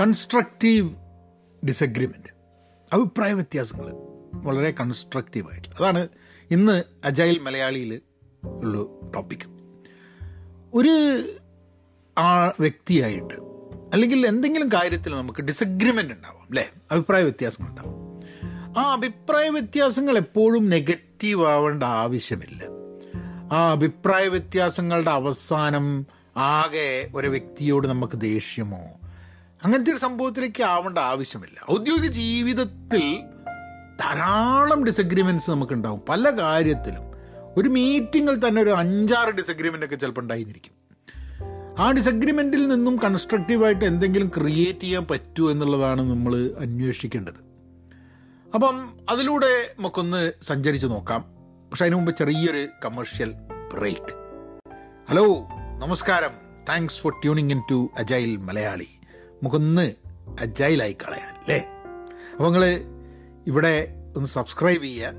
Constructive disagreement അഭിപ്രായ വ്യത്യാസങ്ങൾ വളരെ കൺസ്ട്രക്റ്റീവായിട്ട് അതാണ് ഇന്ന് അജൈൽ മലയാളിയിൽ ഉള്ള ടോപ്പിക് ഒരു ആ വ്യക്തിയായിട്ട് അല്ലെങ്കിൽ എന്തെങ്കിലും കാര്യത്തിൽ നമുക്ക് ഡിസഗ്രിമെന്റ് ഉണ്ടാവാം അല്ലേ അഭിപ്രായ വ്യത്യാസങ്ങൾ ഉണ്ടാവും. ആ അഭിപ്രായ വ്യത്യാസങ്ങൾ എപ്പോഴും നെഗറ്റീവ് ആവേണ്ട ആവശ്യമില്ല. ആ അഭിപ്രായ വ്യത്യാസങ്ങളുടെ അവസാനം ആകെ ഒരു വ്യക്തിയോട് നമുക്ക് ദേഷ്യമോ അങ്ങനത്തെ ഒരു സംഭവത്തിലേക്ക് ആവേണ്ട ആവശ്യമില്ല. ഔദ്യോഗിക ജീവിതത്തിൽ ധാരാളം ഡിസഗ്രിമെന്റ്സ് നമുക്കുണ്ടാവും. പല കാര്യത്തിലും. ഒരു മീറ്റിങ്ങിൽ തന്നെ ഒരു അഞ്ചാറ് ഡിസഗ്രിമെന്റ് ഒക്കെ ചിലപ്പോൾ ഉണ്ടായിരിക്കും. ആ ഡിസഗ്രിമെന്റിൽ നിന്നും കൺസ്ട്രക്റ്റീവായിട്ട് എന്തെങ്കിലും ക്രിയേറ്റ് ചെയ്യാൻ പറ്റുമോ എന്നുള്ളതാണ് നമ്മൾ അന്വേഷിക്കേണ്ടത്. അപ്പം അതിലൂടെ നമുക്കൊന്ന് സഞ്ചരിച്ച് നോക്കാം. പക്ഷെ അതിനു മുമ്പ് ചെറിയൊരു കമേഴ്ഷ്യൽ ബ്രേക്ക് ഹലോ നമസ്കാരം. Thanks for tuning in to Agile Malayali നമുക്കൊന്ന് അജൈലായി കളയാം അല്ലേ? അപ്പോൾ നിങ്ങൾ ഇവിടെ ഒന്ന് സബ്സ്ക്രൈബ് ചെയ്യുക.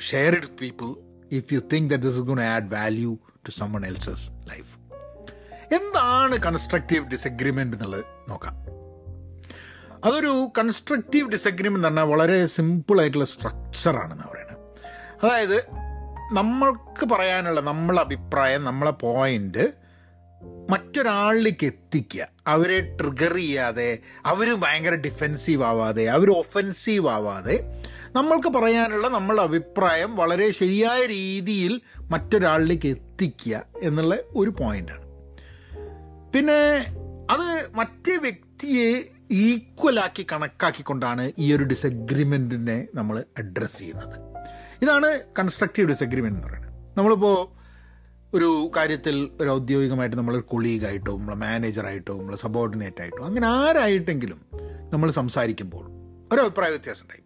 Share it people if you think that this is gonna add value to someone else's life എന്താണ് കൺസ്ട്രക്റ്റീവ് ഡിസഗ്രിമെന്റ് എന്നുള്ളത് നോക്കാം. അതൊരു കൺസ്ട്രക്റ്റീവ് ഡിസഗ്രിമെന്റ് എന്ന് പറഞ്ഞാൽ വളരെ സിമ്പിളായിട്ടുള്ള സ്ട്രക്ചറാണെന്ന് പറയുന്നത് അതായത് നമ്മൾക്ക് പറയാനുള്ള നമ്മളെ അഭിപ്രായം നമ്മളെ പോയിന്റ് മറ്റൊരാളിലേക്ക് എത്തിക്കുക അവരെ ട്രിഗർ ചെയ്യാതെ അവർ ഭയങ്കര ഡിഫെൻസീവ് ആവാതെ അവർ ഒഫെൻസീവ് ആവാതെ നമ്മൾക്ക് പറയാനുള്ള നമ്മളുടെ അഭിപ്രായം വളരെ ശരിയായ രീതിയിൽ മറ്റൊരാളിലേക്ക് എത്തിക്കുക എന്നുള്ള ഒരു പോയിന്റാണ് പിന്നെ അത് മറ്റേ വ്യക്തിയെ ഈക്വലാക്കി കണക്കാക്കിക്കൊണ്ടാണ് ഈ ഒരു ഡിസഗ്രിമെന്റിനെ നമ്മൾ അഡ്രസ്സ് ചെയ്യുന്നത്. ഇതാണ് കൺസ്ട്രക്റ്റീവ് ഡിസഗ്രിമെന്റ് എന്ന് പറയുന്നത്. നമ്മളിപ്പോൾ ഒരു കാര്യത്തിൽ ഒരു ഔദ്യോഗികമായിട്ട് നമ്മൾ കൊളീഗായിട്ടോ നമ്മളെ മാനേജറായിട്ടോ നമ്മളെ സബോർഡിനേറ്റ് ആയിട്ടോ അങ്ങനെ ആരായിട്ടെങ്കിലും നമ്മൾ സംസാരിക്കുമ്പോൾ ഒരു അഭിപ്രായ വ്യത്യാസം ഉണ്ടായി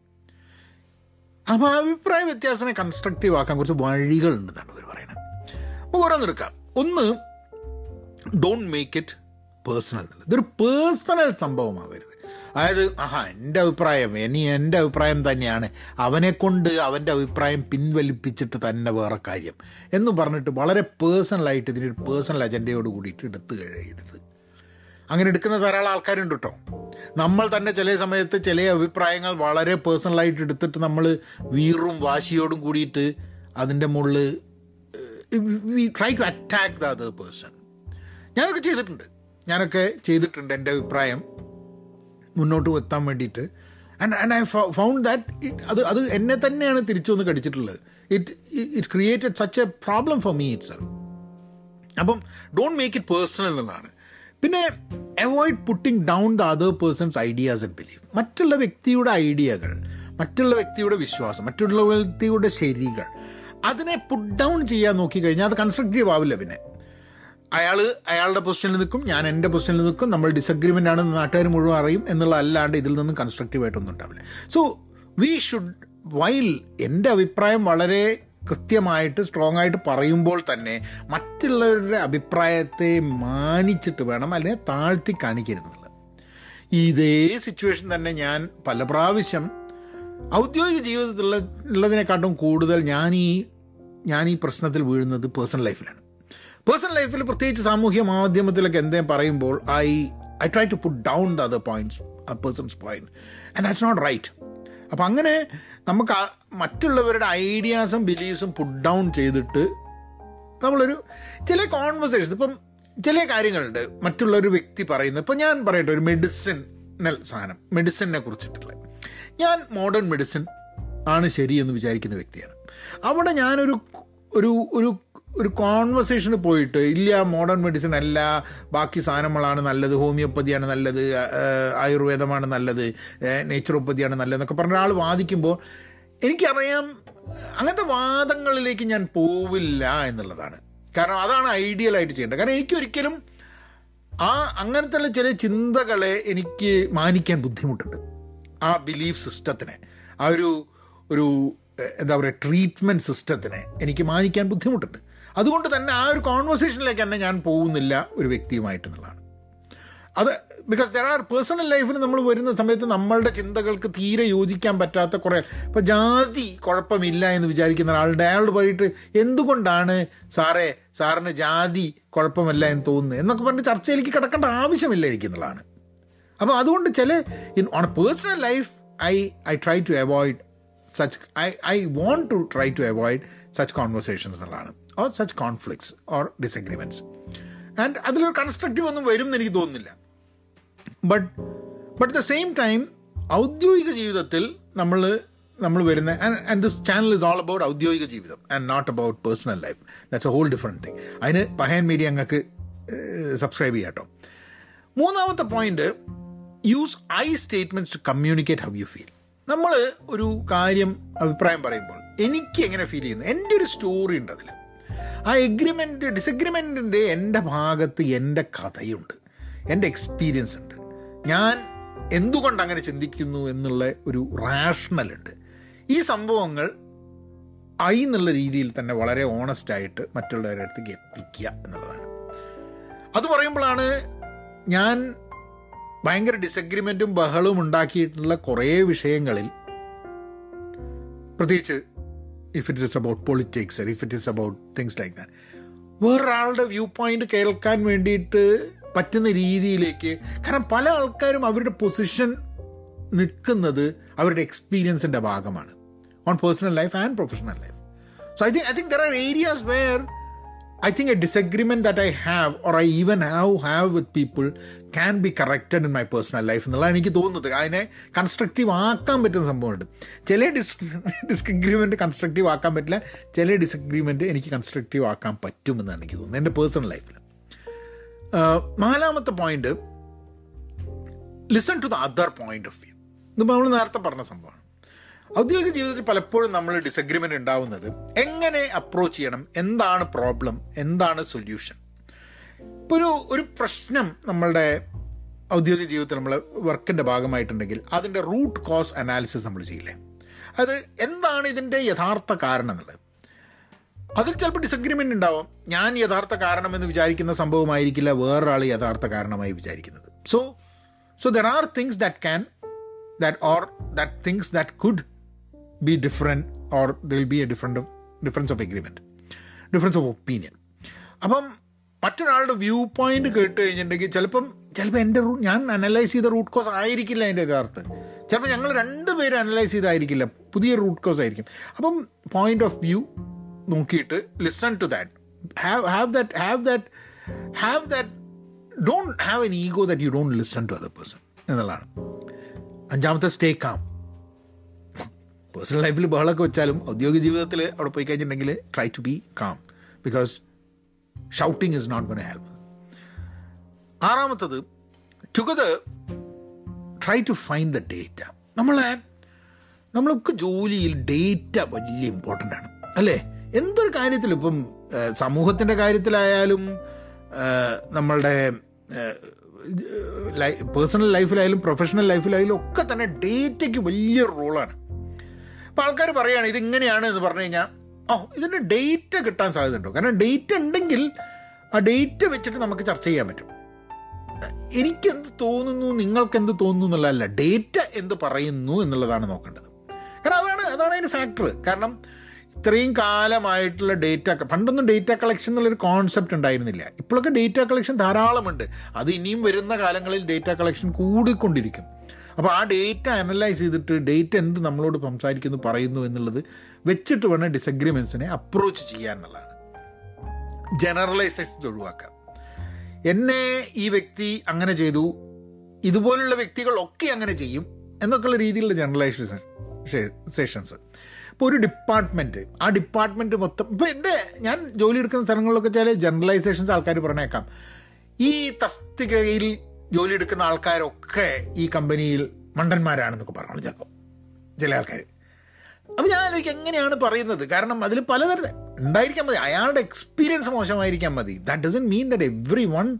അപ്പം ആ അഭിപ്രായ വ്യത്യാസത്തിനെ കൺസ്ട്രക്റ്റീവ് ആക്കാൻ കുറച്ച് വഴികളുണ്ടെന്നാണ് അവർ പറയുന്നത്. അപ്പോൾ ഓരോന്നെടുക്കാം ഒന്ന് ഡോണ്ട് മേക്ക് ഇറ്റ് പേഴ്സണൽ ഇതൊരു പേഴ്സണൽ സംഭവമാവരുത്. അതായത് ആഹാ എന്റെ അഭിപ്രായം ഇനി എന്റെ അഭിപ്രായം തന്നെയാണ്. അവനെക്കൊണ്ട് അവന്റെ അഭിപ്രായം പിൻവലിപ്പിച്ചിട്ട് തന്നെ വേറെ കാര്യം. എന്ന് പറഞ്ഞിട്ട് വളരെ പേഴ്സണലായിട്ട് ഇതിനൊരു പേഴ്സണൽ അജണ്ടയോട് കൂടിയിട്ട് എടുത്തു കഴിയരുത്. അങ്ങനെ എടുക്കുന്ന ധാരാളം ആൾക്കാരുണ്ട് കേട്ടോ. നമ്മൾ തന്നെ ചില സമയത്ത് ചില അഭിപ്രായങ്ങൾ വളരെ പേഴ്സണലായിട്ട് എടുത്തിട്ട് നമ്മൾ വീറും വാശിയോടും കൂടിയിട്ട് അതിന്റെ മുകളിൽ we try to attack the other person ഞാനൊക്കെ ചെയ്തിട്ടുണ്ട്. ഞാനൊക്കെ ചെയ്തിട്ടുണ്ട് എന്റെ അഭിപ്രായം. മുന്നോട്ട് എത്താൻ വേണ്ടിയിട്ട്. And and I found that അത് അത് എന്നെ തന്നെയാണ് തിരിച്ചു വന്ന് കടിച്ചിട്ടുള്ളത്. It it created such a problem for me itself അപ്പം ഡോണ്ട് മേക്ക് ഇറ്റ് പേഴ്സണൽ എന്നാണ്. പിന്നെ avoid putting down the other person's ideas and believe മറ്റുള്ള വ്യക്തിയുടെ ഐഡിയകൾ മറ്റുള്ള വ്യക്തിയുടെ വിശ്വാസം മറ്റുള്ള വ്യക്തിയുടെ ശരികൾ അതിനെ പുട്ട് ഡൗൺ ചെയ്യാൻ നോക്കിക്കഴിഞ്ഞാൽ അത് കൺസ്ട്രക്റ്റീവ് ആവില്ല പിന്നെ. അയാൾ അയാളുടെ പൊസിഷനിൽ നിൽക്കും ഞാൻ എന്റെ പൊസിഷനിൽ നിൽക്കും നമ്മൾ ഡിസഗ്രിമെന്റ് ആണെന്ന് നാട്ടുകാർ മുഴുവൻ അറിയും എന്നുള്ള അല്ലാണ്ട് ഇതിൽ നിന്നും കൺസ്ട്രക്റ്റീവായിട്ടൊന്നും ഉണ്ടാവില്ല. സോ വി ഷുഡ് വൈൽ എന്റെ അഭിപ്രായം വളരെ കൃത്യമായിട്ട് സ്ട്രോങ് ആയിട്ട് പറയുമ്പോൾ തന്നെ മറ്റുള്ളവരുടെ അഭിപ്രായത്തെ മാനിച്ചിട്ട് വേണം അല്ലെങ്കിൽ താഴ്ത്തി കാണിക്കരുതെന്നുള്ളത് ഇതേ സിറ്റുവേഷൻ തന്നെ ഞാൻ പല പ്രാവശ്യം ഔദ്യോഗിക ജീവിതത്തിലുള്ള ഉള്ളതിനെക്കാട്ടും കൂടുതൽ ഞാൻ ഈ ഞാൻ ഈ പ്രശ്നത്തിൽ വീഴുന്നത് പേഴ്സണൽ ലൈഫിലാണ് പേഴ്സണൽ ലൈഫിൽ പ്രത്യേകിച്ച് സാമൂഹ്യ മാധ്യമത്തിലൊക്കെ എന്തേലും പറയുമ്പോൾ I I try to put down the other points ആ person's point and that's not right അപ്പം അങ്ങനെ നമുക്ക് മറ്റുള്ളവരുടെ ഐഡിയാസും ബിലീവ്സും പുട്ട് ഡൗൺ ചെയ്തിട്ട് നമ്മളൊരു ചില കോൺവെർസേഷൻ ഇപ്പം ചില കാര്യങ്ങളുണ്ട്. മറ്റുള്ളൊരു വ്യക്തി പറയുന്നത്. ഇപ്പം ഞാൻ പറയട്ടെ ഒരു മെഡിസിനൽ സാധനം മെഡിസിനെ കുറിച്ചിട്ടുള്ള. ഞാൻ മോഡേൺ മെഡിസിൻ ആണ് ശരിയെന്ന് വിചാരിക്കുന്ന വ്യക്തിയാണ്. അവിടെ ഞാനൊരു ഒരു ഒരു ഒരു കോൺവെർസേഷന് പോയിട്ട് ഇല്ല മോഡേൺ മെഡിസിൻ അല്ല ബാക്കി സാധനങ്ങളാണ് നല്ലത് ഹോമിയോപ്പതിയാണ് നല്ലത് ആയുർവേദമാണ് നല്ലത് നേച്ചുറോപ്പതിയാണ് നല്ലതെന്നൊക്കെ പറഞ്ഞ ഒരാൾ വാദിക്കുമ്പോൾ എനിക്കറിയാം അങ്ങനത്തെ വാദങ്ങളിലേക്ക് ഞാൻ പോവില്ല എന്നുള്ളതാണ്. കാരണം അതാണ് ഐഡിയൽ ആയിട്ട് ചെയ്യേണ്ടത്. കാരണം എനിക്കൊരിക്കലും ആ അങ്ങനത്തെ ചില ചിന്തകളെ എനിക്ക് മാനിക്കാൻ ബുദ്ധിമുട്ടുണ്ട്. ആ ബിലീഫ് സിസ്റ്റത്തിനെ ആ ഒരു ഒരു എന്താ പറയുക ട്രീറ്റ്മെന്റ് സിസ്റ്റത്തിനെ എനിക്ക് മാനിക്കാൻ ബുദ്ധിമുട്ടുണ്ട്. അതുകൊണ്ട് തന്നെ ആ ഒരു കോൺവെർസേഷനിലേക്ക് തന്നെ ഞാൻ പോകുന്നില്ല ഒരു വ്യക്തിയുമായിട്ടെന്നുള്ളതാണ് അത് ബിക്കോസ് ദർ ആർ പേഴ്സണൽ ലൈഫിൽ നമ്മൾ വരുന്ന സമയത്ത് നമ്മളുടെ ചിന്തകൾക്ക് തീരെ യോജിക്കാൻ പറ്റാത്ത കുറേ ഇപ്പോൾ ജാതി കുഴപ്പമില്ല എന്ന് വിചാരിക്കുന്ന ഒരാളുടെ അയാളോട് പോയിട്ട് എന്തുകൊണ്ടാണ് സാറേ സാറിന് ജാതി കുഴപ്പമില്ല എന്ന് തോന്നുന്നത് എന്നൊക്കെ പറഞ്ഞ് ചർച്ചയിലേക്ക് കിടക്കേണ്ട ആവശ്യമില്ല എനിക്കെന്നുള്ളതാണ് അപ്പോൾ അതുകൊണ്ട് ചില own personal life I I try to avoid such I I want to try to avoid such conversations എന്നുള്ളതാണ്. Or such conflicts or disagreements and അതിലൊരു കൺസ്ട്രക്റ്റീവ് ഒന്നും വരും എന്ന് എനിക്ക് തോന്നുന്നില്ല. But but the same time ഔദ്യോഗിക ജീവിതത്തിൽ നമ്മൾ നമ്മൾ വരുന്ന and this channel is all about ഔദ്യോഗിക ജീവിതം and not about personal life that's a whole different thing അതിന് പഹയൻ മീഡിയ ഞങ്ങൾക്ക് സബ്സ്ക്രൈബ് ചെയ്യാം കേട്ടോ മൂന്നാമത്തെ point use I statements to communicate how you feel നമ്മൾ ഒരു കാര്യം അഭിപ്രായം പറയുമ്പോൾ എനിക്ക് എങ്ങനെ ഫീൽ ചെയ്യുന്നു? എന്റെ ഒരു സ്റ്റോറി ഉണ്ട് അതിൽ ആ എഗ്രിമെന്റ് ഡിസഗ്രിമെന്റിന്റെ എന്റെ ഭാഗത്ത് എന്റെ കഥയുണ്ട്. എന്റെ എക്സ്പീരിയൻസ് ഉണ്ട് ഞാൻ എന്തുകൊണ്ട് അങ്ങനെ ചിന്തിക്കുന്നു എന്നുള്ള ഒരു റാഷണൽ ഉണ്ട് ഈ സംഭവങ്ങൾ ഐ എന്നുള്ള രീതിയിൽ തന്നെ വളരെ ഓണസ്റ്റ് ആയിട്ട് മറ്റുള്ളവരുടെ അടുത്തേക്ക് എത്തിക്കുക എന്നുള്ളതാണ്. അത് പറയുമ്പോഴാണ് ഞാൻ ഭയങ്കര ഡിസഗ്രിമെന്റും ബഹളവും ഉണ്ടാക്കിയിട്ടുള്ള കുറേ വിഷയങ്ങളിൽ പ്രത്യേകിച്ച് if it is about politics if it is about things like that വേറൊരാളുടെ വ്യൂ പോയിന്റ് കേൾക്കാൻ വേണ്ടിയിട്ട് പറ്റുന്ന രീതിയിലേക്ക് കാരണം പല ആൾക്കാരും അവരുടെ പൊസിഷൻ നിൽക്കുന്നത് അവരുടെ എക്സ്പീരിയൻസിന്റെ ഭാഗമാണ്. Own personal life and professional life so I think I think there are areas where I think a disagreement that I have or I even have have with people can be corrected in my personal life എന്നുള്ളതാണ് എനിക്ക് തോന്നുന്നത്. അതിനെ constructive ആക്കാൻ പറ്റുന്ന സംഭവമുണ്ട്. ചില ഡിസ് disagreement constructive ആക്കാൻ പറ്റില്ല. ചില ഡിസഗ്രിമെന്റ് എനിക്ക് കൺസ്ട്രക്റ്റീവ് ആക്കാൻ പറ്റുമെന്നാണ് എനിക്ക് തോന്നുന്നത് എന്റെ പേഴ്സണൽ ലൈഫിൽ നാലാമത്തെ point listen to the other point of view ഇത് നമ്മൾ നേരത്തെ പറഞ്ഞ സംഭവമാണ്. ഔദ്യോഗിക ജീവിതത്തിൽ പലപ്പോഴും നമ്മൾ ഡിസഗ്രിമെന്റ് ഉണ്ടാവുന്നത് എങ്ങനെ അപ്രോച്ച് ചെയ്യണം എന്താണ് പ്രോബ്ലം എന്താണ് സൊല്യൂഷൻ ഇപ്പോൾ ഒരു ഒരു പ്രശ്നം നമ്മളുടെ ഔദ്യോഗിക ജീവിതത്തിൽ നമ്മൾ വർക്കിന്റെ ഭാഗമായിട്ടുണ്ടെങ്കിൽ അതിന്റെ റൂട്ട് കോസ് അനാലിസിസ് നമ്മൾ ചെയ്യില്ലേ? അത് എന്താണ് ഇതിന്റെ യഥാർത്ഥ കാരണം എന്നുള്ളത്? അതിൽ ചിലപ്പോൾ ഡിസഗ്രിമെന്റ് ഉണ്ടാവും. ഞാൻ യഥാർത്ഥ കാരണമെന്ന് വിചാരിക്കുന്ന സംഭവമായിരിക്കില്ല വേറൊരാൾ യഥാർത്ഥ കാരണമായി വിചാരിക്കുന്നത്. So so there are things that can that or that things that could be different or they'll be a different difference of agreement difference of opinion അപ്പം മറ്റൊരാളുടെ വ്യൂ പോയിന്റ് കേട്ട് കഴിഞ്ഞിട്ടുണ്ടെങ്കിൽ ചിലപ്പം ചിലപ്പോൾ എന്റെ ഞാൻ അനലൈസ് ചെയ്ത റൂട്ട് കോസ് ആയിരിക്കില്ല എന്റെ യഥാർത്ഥ. ചിലപ്പോൾ ഞങ്ങൾ രണ്ടുപേരും അനലൈസ് ചെയ്തായിരിക്കില്ല പുതിയ റൂട്ട് കോസ് ആയിരിക്കും. അപ്പം പോയിന്റ് ഓഫ് വ്യൂ നോക്കിയിട്ട് listen to that have have that have that have that don't have an ego that you don't listen to other person എന്നുള്ളതാണ്. അഞ്ചാമത്തെ സ്റ്റേ കാം പേഴ്സണൽ ലൈഫിൽ ബഹളമൊക്കെ വെച്ചാലും ഔദ്യോഗിക ജീവിതത്തിൽ അവിടെ പോയി കഴിഞ്ഞിട്ടുണ്ടെങ്കിൽ try to be calm because shouting is not gonna help ആറാമത്തത് together try to find the data നമ്മളെ നമ്മളൊക്കെ ജോലിയിൽ ഡേറ്റ വലിയ ഇമ്പോർട്ടന്റ് ആണ്. അല്ലേ? എന്തൊരു കാര്യത്തിലും ഇപ്പം സമൂഹത്തിന്റെ കാര്യത്തിലായാലും നമ്മളുടെ പേഴ്സണൽ ലൈഫിലായാലും പ്രൊഫഷണൽ ലൈഫിലായാലും ഒക്കെ തന്നെ ഡേറ്റയ്ക്ക് വലിയൊരു റോളാണ് അപ്പോൾ ആൾക്കാർ പറയുകയാണ് ഇതിങ്ങനെയാണ് എന്ന് പറഞ്ഞു കഴിഞ്ഞാൽ ഓ ഇതിന്റെ ഡേറ്റ് കിട്ടാൻ സാധ്യതയുണ്ടോ? കാരണം ഡേറ്റ് ഉണ്ടെങ്കിൽ ആ ഡേറ്റ് വെച്ചിട്ട് നമുക്ക് ചർച്ച ചെയ്യാൻ പറ്റും. എനിക്കെന്ത് തോന്നുന്നു നിങ്ങൾക്ക് എന്ത് തോന്നുന്നു എന്നുള്ളതല്ല ഡേറ്റ എന്ത് പറയുന്നു എന്നുള്ളതാണ് നോക്കേണ്ടത്. കാരണം അതാണ് അതാണ് അതിന് ഫാക്ടർ. കാരണം ഇത്രയും കാലമായിട്ടുള്ള ഡേറ്റ പണ്ടൊന്നും ഡേറ്റ കളക്ഷൻ എന്നുള്ളൊരു കോൺസെപ്റ്റ് ഉണ്ടായിരുന്നില്ല. ഇപ്പോഴൊക്കെ ഡേറ്റ കളക്ഷൻ ധാരാളമുണ്ട്. അത് ഇനിയും വരുന്ന കാലങ്ങളിൽ ഡേറ്റ കളക്ഷൻ കൂടിക്കൊണ്ടിരിക്കും. അപ്പോൾ ആ ഡേറ്റ അനലൈസ് ചെയ്തിട്ട് ഡേറ്റ എന്ത് നമ്മളോട് സംസാരിക്കുന്നു പറയുന്നു എന്നുള്ളത് വെച്ചിട്ട് വേണം ഡിസഗ്രിമെൻസിനെ അപ്രോച്ച് ചെയ്യാൻ എന്നുള്ളതാണ് ജനറലൈസേഷൻസ് ഒഴിവാക്കാം. എന്നെ ഈ വ്യക്തി അങ്ങനെ ചെയ്തു ഇതുപോലുള്ള വ്യക്തികളൊക്കെ അങ്ങനെ ചെയ്യും എന്നൊക്കെയുള്ള രീതിയിലുള്ള ജനറലൈസേഷൻസ് സെഷൻസ് ഇപ്പോൾ ഒരു ഡിപ്പാർട്ട്മെന്റ് ആ ഡിപ്പാർട്ട്മെന്റ് മൊത്തം ഇപ്പോൾ എന്റെ ഞാൻ ജോലി എടുക്കുന്ന സ്ഥലങ്ങളിലൊക്കെ ചില ജനറലൈസേഷൻസ് ആൾക്കാർ പറഞ്ഞേക്കാം. ഈ തസ്തികയിൽ ജോലി എടുക്കുന്ന ആൾക്കാരൊക്കെ ഈ കമ്പനിയിൽ മണ്ടന്മാരാണെന്നൊക്കെ പറഞ്ഞു ചിലപ്പോൾ ചില ആൾക്കാർ അപ്പോൾ ഞാൻ ആലോചിക്കും എങ്ങനെയാണ് പറയുന്നത്? കാരണം അതിൽ പലതരം ഉണ്ടായിരിക്കാൻ മതി. അയാളുടെ എക്സ്പീരിയൻസ് മോശമായിരിക്കാൻ മതി. That doesn't mean that every one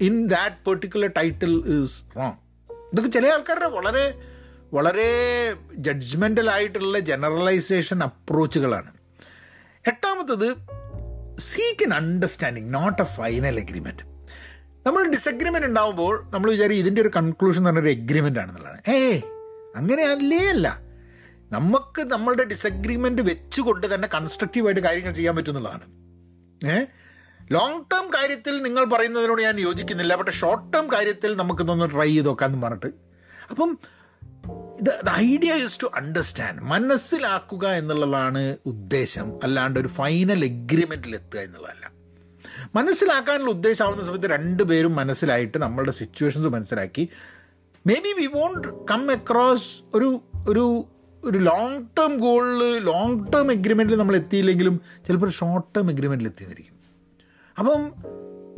in that particular title is wrong ഇതൊക്കെ ചില ആൾക്കാരുടെ വളരെ വളരെ ജഡ്ജ്മെന്റൽ ആയിട്ടുള്ള ജനറലൈസേഷൻ അപ്രോച്ചുകളാണ് എട്ടാമത്തത് seek an understanding not a final agreement നമ്മൾ ഡിസഗ്രിമെന്റ് ഉണ്ടാകുമ്പോൾ നമ്മൾ വിചാരിക്കും ഇതിന്റെ ഒരു കൺക്ലൂഷൻ എന്ന് പറഞ്ഞൊരു എഗ്രിമെന്റ് ആണെന്നുള്ളതാണ്. ഏ അങ്ങനെ അല്ലേ അല്ല. നമുക്ക് നമ്മളുടെ ഡിസഗ്രിമെന്റ് വെച്ചുകൊണ്ട് തന്നെ കൺസ്ട്രക്റ്റീവായിട്ട് കാര്യങ്ങൾ ചെയ്യാൻ പറ്റുന്നതാണ് ഏ ലോങ് ടേം കാര്യത്തിൽ നിങ്ങൾ പറയുന്നതിനോട് ഞാൻ യോജിക്കുന്നില്ല പക്ഷേ ഷോർട്ട് ടേം കാര്യത്തിൽ നമുക്ക് നമുക്കിതൊന്ന് ട്രൈ ചെയ്ത് നോക്കാമെന്ന് പറഞ്ഞിട്ട്. അപ്പം ഇത് ഐഡിയ ഈസ് ടു അണ്ടർസ്റ്റാൻഡ് മനസ്സിലാക്കുക എന്നുള്ളതാണ് ഉദ്ദേശം അല്ലാണ്ട് ഒരു ഫൈനൽ എഗ്രിമെന്റിൽ എത്തുക എന്നുള്ളതല്ല. മനസ്സിലാക്കാനുള്ള ഉദ്ദേശമാവുന്ന സമയത്ത് രണ്ട് പേരും മനസ്സിലായിട്ട് നമ്മളുടെ സിറ്റുവേഷൻസ് മനസ്സിലാക്കി. Maybe we want come across ഒരു ഒരു ഒരു ലോങ് ടേം ഗോളിൽ ലോങ് ടേം എഗ്രിമെന്റിൽ നമ്മൾ എത്തിയില്ലെങ്കിലും ചിലപ്പോൾ ഷോർട്ട് ടേം എഗ്രിമെന്റിൽ എത്തിയിരിക്കും അപ്പം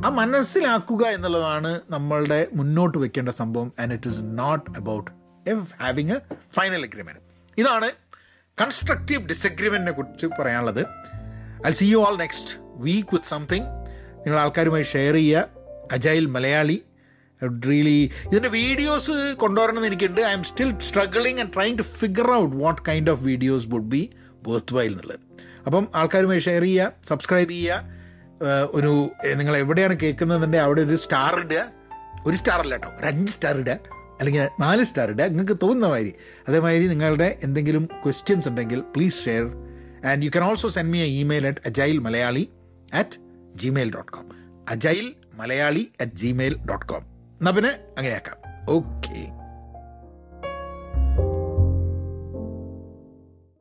ആ മനസ്സിലാക്കുക എന്നുള്ളതാണ് നമ്മളുടെ മുന്നോട്ട് വെക്കേണ്ട സംഭവം and it is not about having a final agreement ഇതാണ് കൺസ്ട്രക്റ്റീവ് ഡിസഗ്രിമെന്റിനെ കുറിച്ച് പറയാനുള്ളത്. I see you all next week with something നിങ്ങൾ ആൾക്കാരുമായി ഷെയർ ചെയ്യുക. അജൈൽ മലയാളി. റിയലി ഇതിന്റെ വീഡിയോസ് കൊണ്ടുവരണമെന്ന് എനിക്കുണ്ട്. I'm still struggling and trying to figure out what kind of videos would be worthwhile എന്നുള്ളത്. അപ്പം ആൾക്കാരുമായി ഷെയർ ചെയ്യുക സബ്സ്ക്രൈബ് ചെയ്യുക. ഒരു നിങ്ങൾ എവിടെയാണ് കേൾക്കുന്നതിന്റെ അവിടെ ഒരു സ്റ്റാർ ഇടുക. ഒരു സ്റ്റാർ അല്ല കേട്ടോ ഒരു അഞ്ച് സ്റ്റാർ ഇടുക. അല്ലെങ്കിൽ നാല് സ്റ്റാർ ഇടുക. നിങ്ങൾക്ക് തോന്നുന്ന മാതിരി. അതേമാതിരി നിങ്ങളുടെ എന്തെങ്കിലും ക്വസ്റ്റ്യൻസ് ഉണ്ടെങ്കിൽ please share and you can also send me a email at Agile Malayali at Gmail dot com Agile Malayali at Gmail dot com എന്നാൽ പിന്നെ അങ്ങനെയാക്കാം. ഓക്കെ